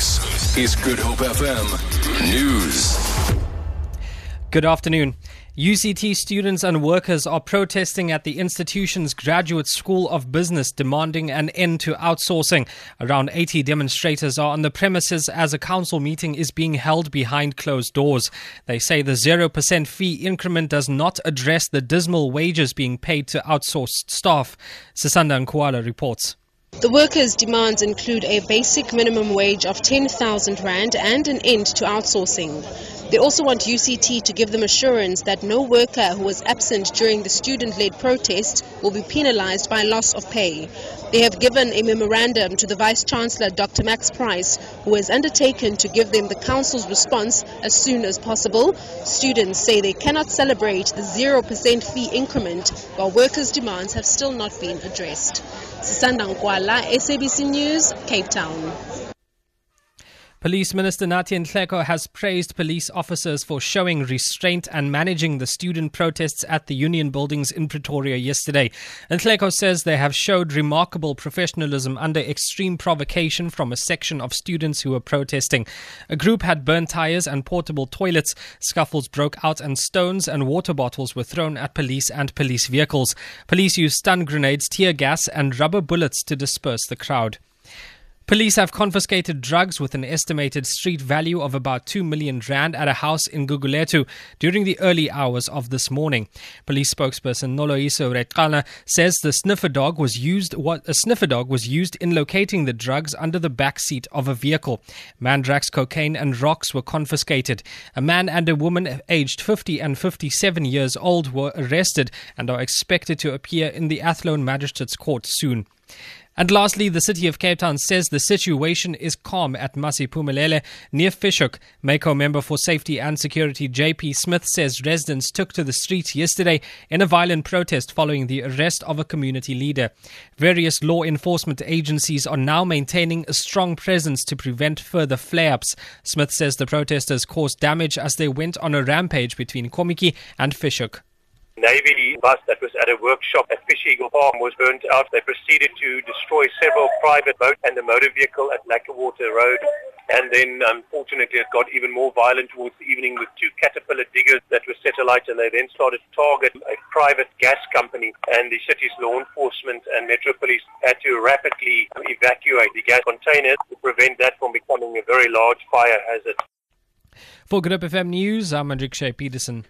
This is Good Hope FM News. Good afternoon. UCT students and workers are protesting at the institution's Graduate School of Business demanding an end to outsourcing. Around 80 demonstrators are on the premises as a council meeting is being held behind closed doors. They say the 0% fee increment does not address the dismal wages being paid to outsourced staff. Sisanda Nkwala reports. The workers' demands include a basic minimum wage of 10,000 Rand and an end to outsourcing. They also want UCT to give them assurance that no worker who was absent during the student-led protest will be penalized by loss of pay. They have given a memorandum to the Vice-Chancellor, Dr. Max Price, who has undertaken to give them the Council's response as soon as possible. Students say they cannot celebrate the 0% fee increment while workers' demands have still not been addressed. Sisanda Nkwala, SABC News, Cape Town. Police Minister Nathi Nhleko has praised police officers for showing restraint and managing the student protests at the Union buildings in Pretoria yesterday. Nhleko says they have showed remarkable professionalism under extreme provocation from a section of students who were protesting. A group had burned tires and portable toilets. Scuffles broke out and stones and water bottles were thrown at police and police vehicles. Police used stun grenades, tear gas and rubber bullets to disperse the crowd. Police have confiscated drugs with an estimated street value of about 2 million rand at a house in Guguletu during the early hours of this morning. Police spokesperson Noloyiso Rwexana says the sniffer dog was used what a sniffer dog was used in locating the drugs under the back seat of a vehicle. Mandrax, cocaine and rocks were confiscated. A man and a woman aged 50 and 57 years old were arrested and are expected to appear in the Athlone Magistrates Court soon. And lastly, the city of Cape Town says the situation is calm at Masiphumelele near Fish Hoek. Mayco member for safety and security JP Smith says residents took to the streets yesterday in a violent protest following the arrest of a community leader. Various law enforcement agencies are now maintaining a strong presence to prevent further flare ups. Smith says the protesters caused damage as they went on a rampage between Kommetjie and Fish Hoek. Navy bus that was at a workshop at Fish Eagle Farm was burnt out. They proceeded to destroy several private boats and the motor vehicle at Lekkerwater Road. And then, unfortunately, it got even more violent towards the evening with two caterpillar diggers that were set alight, and they then started to target a private gas company. And the city's law enforcement and Metro Police had to rapidly evacuate the gas containers to prevent that from becoming a very large fire hazard. For Good FM News, I'm Andrik Shea Peterson.